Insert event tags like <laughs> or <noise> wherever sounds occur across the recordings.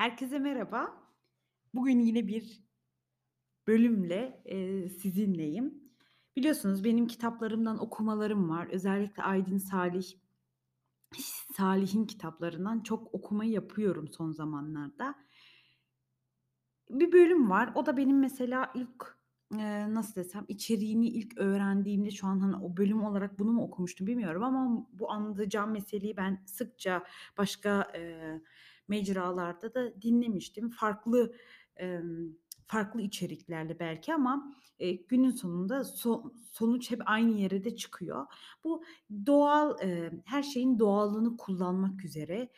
Herkese merhaba. Bugün yine bir bölümle, eee, sizinleyim. Biliyorsunuz benim kitaplarımdan okumalarım var. Özellikle Aydın Salih Salih'in kitaplarından çok okuma yapıyorum son zamanlarda. Bir bölüm var. O da benim mesela ilk, eee, nasıl desem, içeriğini ilk öğrendiğimde şu an, hani, o bölüm olarak bunu mu okumuştum bilmiyorum ama bu anlatacağım meseleyi ben sıkça başka, eee, mecralarda da dinlemiştim. Farklı, emm, farklı içeriklerle belki ama, eee, günün sonunda so sonuç hep aynı yere de çıkıyor. Bu doğal, eee, her şeyin doğallığını kullanmak üzere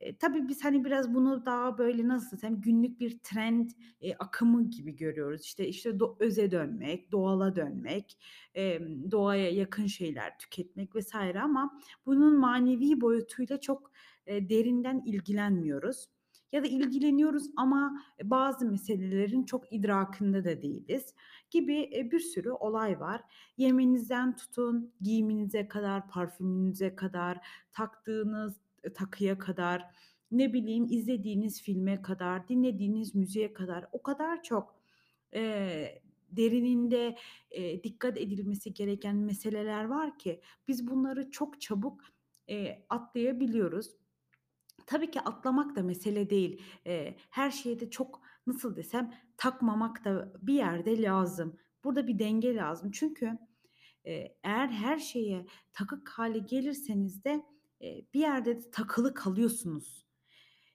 Eee, tabii biz, hani, biraz bunu daha, böyle, nasıl desem, günlük bir trend, eee, akımı gibi görüyoruz. İşte işte, do öze dönmek, doğala dönmek, emm, doğaya yakın şeyler tüketmek vs. ama bunun manevi boyutuyla çok, eee, derinden ilgilenmiyoruz ya da ilgileniyoruz ama bazı meselelerin çok idrakında da değiliz gibi, eee, bir sürü olay var. Yemenizden tutun, giyiminize kadar, parfümünüze kadar, taktığınız Eee, takıya kadar, ne bileyim, izlediğiniz filme kadar, dinlediğiniz müziğe kadar o kadar çok, eee, derininde, eee, dikkat edilmesi gereken meseleler var ki biz bunları çok çabuk, eee, atlayabiliyoruz. Tabii ki atlamak da mesele değil. Eee, her şeye de çok, nasıl desem, takmamak da bir yerde lazım. Burada bir denge lazım. Çünkü, eğer her şeye takık hâle gelirseniz de, eee, bir yerde de takılı kalıyorsunuz.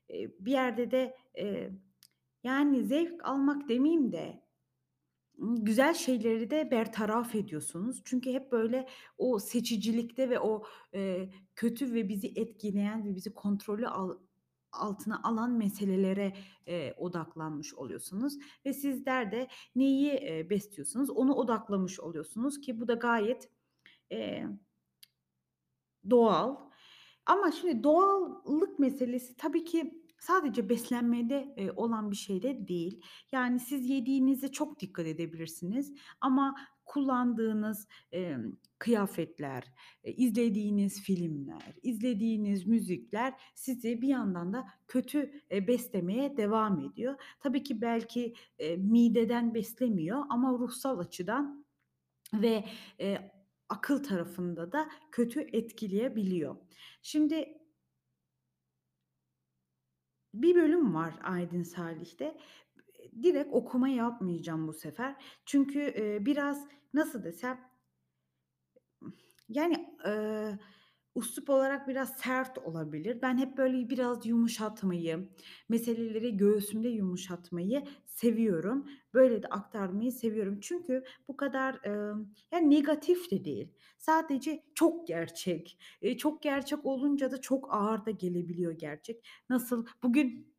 Eee, bir yerde de, eee, yani zevk almak demeyeyim de, güzel şeyleri de bertaraf ediyorsunuz. Çünkü hep böyle o seçicilikte ve o, eee, kötü ve bizi etkileyen ve bizi kontrolü al altına alan meselelere, eee, odaklanmış oluyorsunuz. Ve sizler de neyi, eee, besliyorsanız ona odaklamış oluyorsunuz ki bu da gayet, eee Doğal. Ama şimdi doğallık meselesi tabii ki sadece beslenmede, eee, olan bir şey de değil. Yani siz yediğinize çok dikkat edebilirsiniz ama kullandığınız, emm, kıyafetler, eee, izlediğiniz filmler, izlediğiniz müzikler sizi bir yandan da kötü, eee, beslemeye devam ediyor. Tabii ki belki, eee, mideden beslemiyor ama ruhsal açıdan ve, eee, akıl tarafında da kötü etkileyebiliyor. Şimdi bir bölüm var Aydın Salih'te. direkt okuma yapmayacağım bu sefer. Çünkü, eee, biraz nasıl desem Yani, eee, üslup olarak biraz sert olabilir. Ben hep böyle biraz yumuşatmayı, meseleleri göğsümde yumuşatmayı seviyorum. Böyle de aktarmayı seviyorum. Çünkü bu kadar, emm, yani negatif de değil. Sadece çok gerçek. Eee, çok gerçek olunca da çok ağır da gelebiliyor gerçek. Nasıl bugün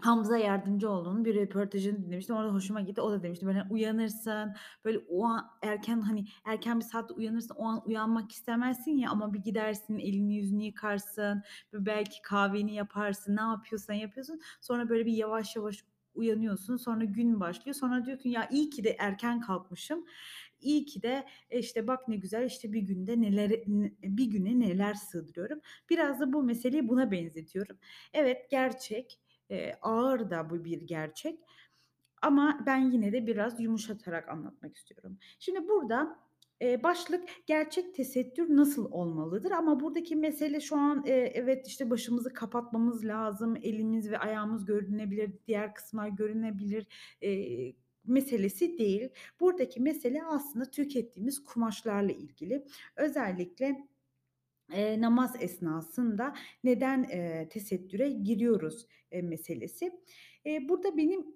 Hamza Yardımcıoğlu'nun bir röportajını dinlemiştim. Orada hoşuma gitti. O da demişti, böyle, uyanırsın, böyle, o an erken, hani, erken bir saatte uyanırsın, o an uyanmak istemezsin ya ama bir gidersin, elini yüzünü yıkarsın, belki kahveni yaparsın, ne yapıyorsan yapıyorsun. Sonra, böyle, bir yavaş yavaş uyanıyorsun. Sonra gün başlıyor. Sonra diyor ki, "Ya, iyi ki de erken kalkmışım. İyi ki de, işte, bak ne güzel, işte, bir günde neleri n bir güne neler sığdırıyorum." Biraz da bu meseleyi buna benzetiyorum. Evet, gerçek. Eee, ağır da bu bir gerçek ama ben yine de biraz yumuşatarak anlatmak istiyorum. Şimdi burada, eee, başlık gerçek tesettür nasıl olmalıdır? Ama buradaki mesele şu an, eee, evet, işte, başımızı kapatmamız lazım, elimiz ve ayağımız görünebilir, diğer kısımlar görünebilir, eee, meselesi değil. Buradaki mesele aslında tükettiğimiz kumaşlarla ilgili. Özellikle Eee, namaz esnasında neden, eee, tesettüre giriyoruz, eee, meselesi. Eee, burada benim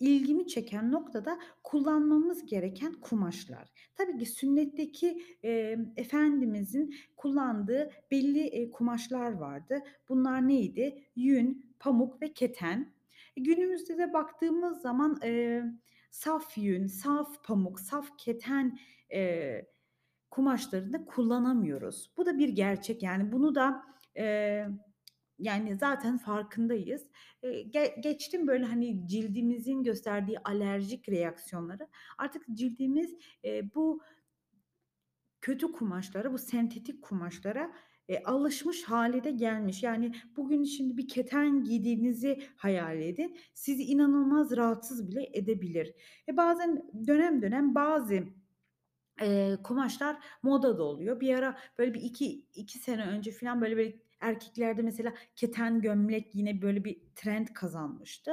ilgimi çeken nokta da kullanmamız gereken kumaşlar. Tabii ki sünnetteki, emm, Efendimizin kullandığı belli, eee, kumaşlar vardı. Bunlar neydi? Yün, pamuk ve keten. E, günümüzde de baktığımız zaman, eee, saf yün, saf pamuk, saf keten, eee kumaşlarını kullanamıyoruz. Bu da bir gerçek. Yani bunu da, eee, yani zaten farkındayız. Eee, ge geçtim böyle, hani, cildimizin gösterdiği alerjik reaksiyonları. Artık cildimiz, eee, bu kötü kumaşlara, bu sentetik kumaşlara, Eee, alışmış hâle de gelmiş. Yani, bugün şimdi bir keten giydiğinizi hayal edin. Sizi inanılmaz rahatsız bile edebilir. E, bazen dönem dönem bazı Eee, kumaşlar modada oluyor. Bir ara böyle bir iki iki sene önce filan böyle bir erkeklerde mesela keten gömlek yine böyle bir trend kazanmıştı.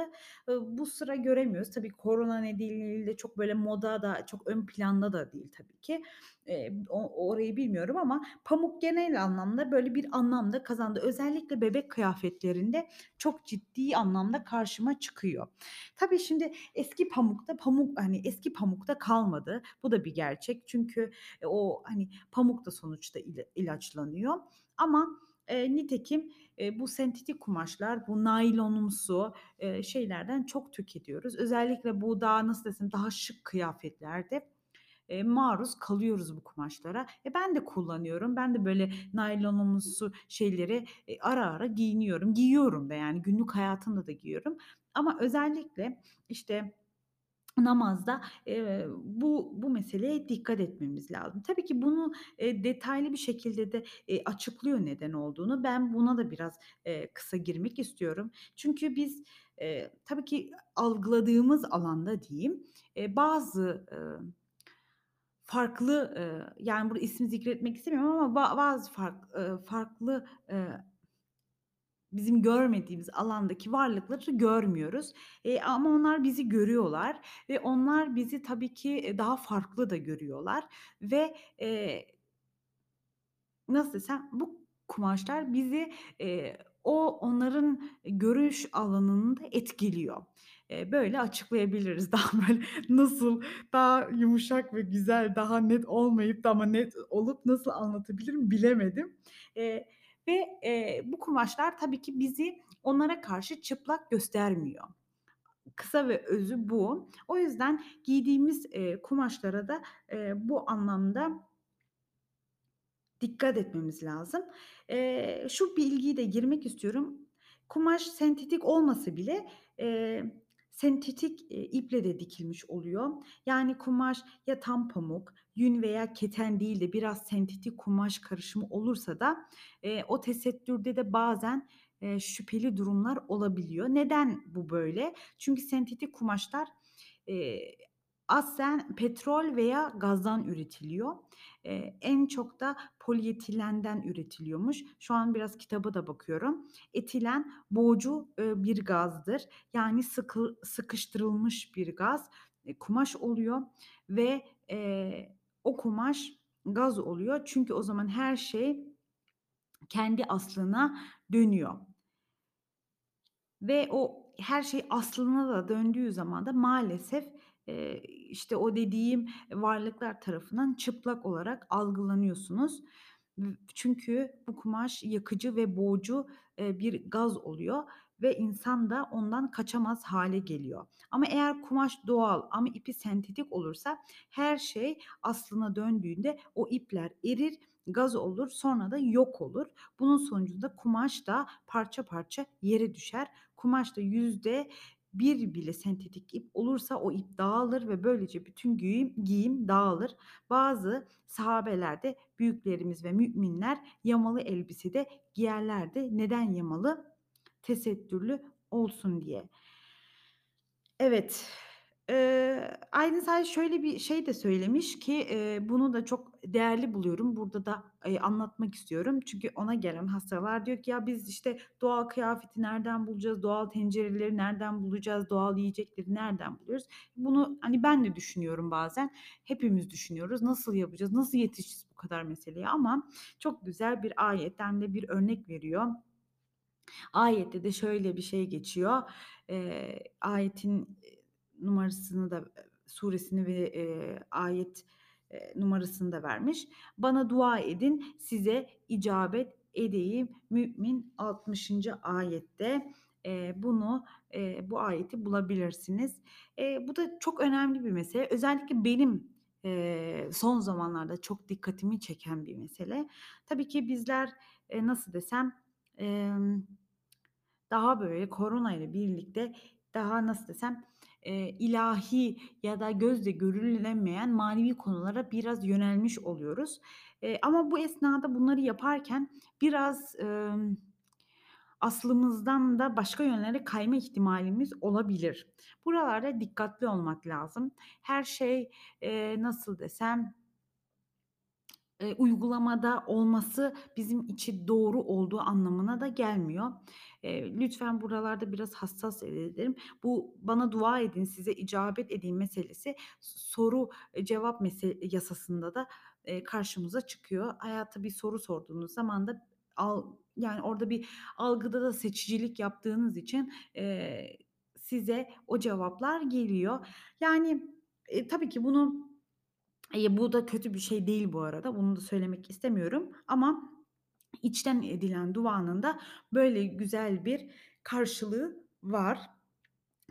Bu sıra göremiyoruz. Tabii korona nedeniyle çok böyle moda da çok ön planda da değil tabii ki. Orayı bilmiyorum ama pamuk genel anlamda böyle bir anlam da kazandı. Özellikle bebek kıyafetlerinde çok ciddi anlamda karşıma çıkıyor. Tabii şimdi eski pamukta pamuk, hani, eski pamukta kalmadı. Bu da bir gerçek. Çünkü, eee, o, hani, pamuk da sonuçta ila ilaçlanıyor ama, eee, nitekim, eee, bu sentetik kumaşlar, bu naylonumsu, eee, şeylerden çok tüketiyoruz. Özellikle bu daha, nasıl desem, daha şık kıyafetlerde, eee, maruz kalıyoruz bu kumaşlara. E, ben de kullanıyorum. Ben de böyle naylonumsu şeyleri, eee, ara ara giyiniyorum. Giyiyorum da yani günlük hayatımda da giyiyorum ama özellikle, işte, namazda, eee, bu bu meseleye dikkat etmemiz lazım. Tabii ki bunu, eee, detaylı bir şekilde de, eee, açıklıyor neden olduğunu. Ben buna da biraz, eee, kısa girmek istiyorum. Çünkü biz, eee, tabii ki algıladığımız alanda diyeyim, eee, bazı, ııı, farklı, ııı, yani, burada ismi zikretmek istemiyorum ama ba bazı fark ııı, farklı, eee Bizim görmediğimiz alandaki varlıkları görmüyoruz. Eee, ama onlar bizi görüyorlar ve onlar bizi tabii ki, eee, daha farklı da görüyorlar ve, eee, nasıl desem, bu kumaşlar bizi, eee, o onların görüş alanını da etkiliyor. Eee, böyle açıklayabiliriz. <laughs> Daha böyle nasıl daha yumuşak ve güzel, daha net olmayıp da ama net olup nasıl anlatabilirim bilemedim. Eee, ve, eee, bu kumaşlar tabii ki bizi onlara karşı çıplak göstermiyor. Kısa ve özü bu. O yüzden giydiğimiz, eee, kumaşlara da, eee, bu anlamda Dikkat etmemiz lazım. Eee, şu bilgiyi de girmek istiyorum. Kumaş sentetik olmasa bile, eee, sentetik, iple de dikilmiş oluyor. Yani kumaş ya tam pamuk, yün veya keten değil de biraz sentetik kumaş karışımı olursa da, eee, o tesettürde de bazen, eee, şüpheli durumlar olabiliyor. Neden bu böyle? Çünkü sentetik kumaşlar, eee, aslen petrol veya gazdan üretiliyor. Eee, en çok da polietilenden üretiliyormuş. Şu an biraz kitaba da bakıyorum. Etilen boğucu, eee, bir gazdır. Yani sıkı sıkıştırılmış bir gaz, eee, kumaş oluyor ve, eee, o kumaş gaz oluyor. Çünkü o zaman her şey kendi aslına dönüyor. Ve o her şey aslına da döndüğü zaman da maalesef, işte, o dediğim varlıklar tarafından çıplak olarak algılanıyorsunuz. Çünkü bu kumaş yakıcı ve boğucu, bir gaz oluyor ve insan da ondan kaçamaz hâle geliyor. Ama eğer kumaş doğal ama ipi sentetik olursa her şey aslına döndüğünde o ipler erir, gaz olur, sonra da yok olur. Bunun sonucunda kumaş da parça parça yere düşer. Kumaşta yüzde bir bile sentetik ip olursa o ip dağılır ve böylece bütün giyim giyim dağılır. Bazı sahabeler de büyüklerimiz ve müminler yamalı elbise de giyerlerdi. Neden yamalı? Tesettürlü olsun diye. Evet. Eee, Aydın Sare şöyle bir şey de söylemiş ki, eee, bunu da çok değerli buluyorum. Burada da, eee, anlatmak istiyorum. Çünkü ona gelen hastalar diyor ki, "Ya, biz, işte, doğal kıyafeti nereden bulacağız? Doğal tencereleri nereden bulacağız? Doğal yiyecekleri nereden buluyoruz?" Bunu, hani, ben de düşünüyorum bazen. Hepimiz düşünüyoruz. Nasıl yapacağız? Nasıl yetişeceğiz bu kadar meseleye? Ama çok güzel bir ayetten de bir örnek veriyor. Ayette de şöyle bir şey geçiyor. Eee, ayetin, numarasını da, suresini ve, eee, ayet, eee, numarasını da vermiş. "Bana dua edin, size icabet edeyim." Mü'min 60. ayette, eee, bunu, eee, bu ayeti bulabilirsiniz. Eee, bu da çok önemli bir mesele. Özellikle benim, eee, son zamanlarda çok dikkatimi çeken bir mesele. Tabii ki bizler, eee, nasıl desem, emm daha böyle korona ile birlikte daha nasıl desem, eee, ilahi ya da gözle görülemeyen manevi konulara biraz yönelmiş oluyoruz. Eee, ama bu esnada bunları yaparken biraz, emm, aslımızdan da başka yönlere kayma ihtimalimiz olabilir. Buralarda dikkatli olmak lazım. Her şey, eee, nasıl desem Eee, uygulamada olması bizim için doğru olduğu anlamına da gelmiyor. Eee, lütfen buralarda biraz hassas ederim. Bu "Bana dua edin, size icabet edeyim." meselesi soru, eee, cevap mese yasasında da, eee, karşımıza çıkıyor. Hayata bir soru sorduğunuz zaman da al yani, orada bir algıda da seçicilik yaptığınız için, eee, size o cevaplar geliyor. Yani, eee, tabii ki bunu Eee, bu da kötü bir şey değil bu arada. Bunu da söylemek istemiyorum ama içten edilen duanın da böyle güzel bir karşılığı var.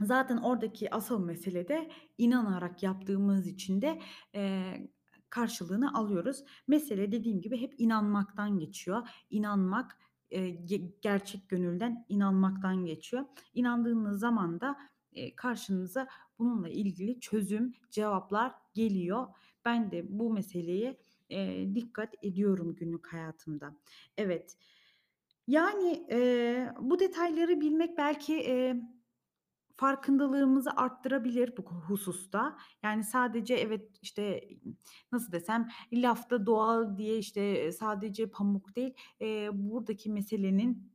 Zaten oradaki asıl mesele de inanarak yaptığımız için de, eee, karşılığını alıyoruz. Mesele dediğim gibi hep inanmaktan geçiyor. İnanmak, ge gerçek gönülden inanmaktan geçiyor. İnandığınız zaman da, eee, karşınıza bununla ilgili çözüm, cevaplar geliyor. Ben de bu meseleye, eee, dikkat ediyorum günlük hayatımda. Evet. Yani, eee, bu detayları bilmek belki, eee Farkındalığımızı arttırabilir bu hususta. Yani sadece evet, işte, nasıl desem, lafta doğal diye, işte, sadece pamuk değil, eee, buradaki meselenin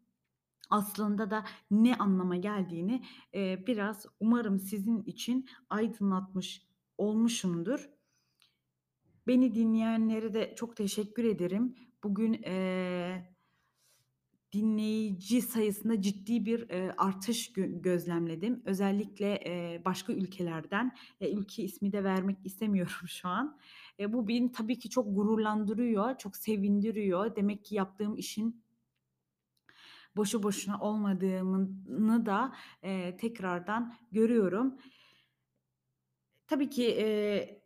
aslında da ne anlama geldiğini, eee, biraz umarım sizin için aydınlatmış olmuşumdur. Beni dinleyenlere de çok teşekkür ederim. Bugün, eee Dinleyici sayısında ciddi bir, eee, artış gö gözlemledim. Özellikle, eee, başka ülkelerden. Eee, ülke ismi de vermek istemiyorum <laughs> şu an. Eee, bu beni tabii ki çok gururlandırıyor, çok sevindiriyor. Demek ki yaptığım işin boşu boşuna olmadığını da, eee, tekrardan görüyorum. Tabii ki, eee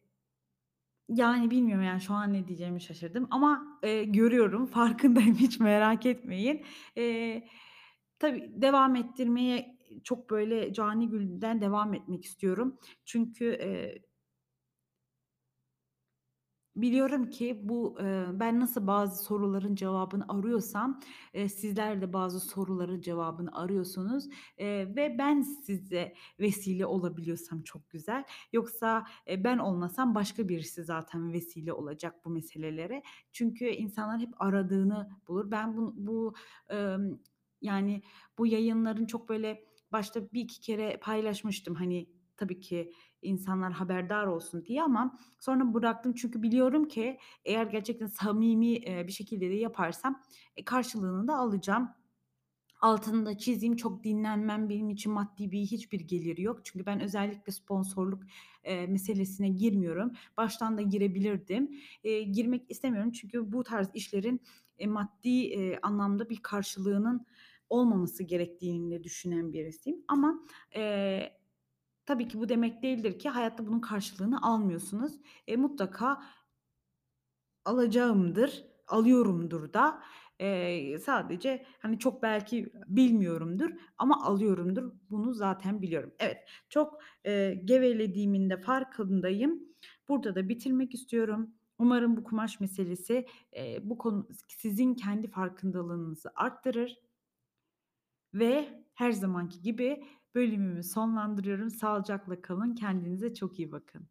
Yani, bilmiyorum, yani, şu an ne diyeceğimi şaşırdım ama, eee, görüyorum, <laughs> farkındayım, hiç merak etmeyin. Eee, tabii devam ettirmeye çok, böyle, canı gönülden devam etmek istiyorum. Çünkü, eee Biliyorum ki bu, ben nasıl bazı soruların cevabını arıyorsam, sizler de bazı soruların cevabını arıyorsunuz, ve ben size vesile olabiliyorsam çok güzel. Yoksa, ben olmasam başka birisi zaten vesile olacak bu meselelere. Çünkü insanlar hep aradığını bulur. Ben bu bu, yani, bu yayınların çok böyle başta bir iki kere paylaşmıştım, hani, tabii ki insanlar haberdar olsun diye ama sonra bıraktım çünkü biliyorum ki eğer gerçekten samimi, eee, bir şekilde de yaparsam, eee, karşılığını da alacağım. Altını da çizeyim, çok dinlenmem benim için maddi bir hiçbir geliri yok. Çünkü ben özellikle sponsorluk, eee, meselesine girmiyorum. Baştan da girebilirdim. Eee, girmek istemiyorum çünkü bu tarz işlerin, eee, maddi, eee, anlamda bir karşılığının olmaması gerektiğini düşünen birisiyim ama, eee Tabii ki bu demek değildir ki hayatta bunun karşılığını almıyorsunuz. E, mutlaka alacağımdır, alıyorumdur da. Eee, sadece, hani, çok belki bilmiyorumdur ama alıyorumdur. Bunu zaten biliyorum. Evet, çok, eee, gevelediğimin de farkındayım. Burada da bitirmek istiyorum. Umarım bu kumaş meselesi, eee, bu konu sizin kendi farkındalığınızı arttırır. Ve her zamanki gibi bölümümü sonlandırıyorum. Sağlıcakla kalın. Kendinize çok iyi bakın.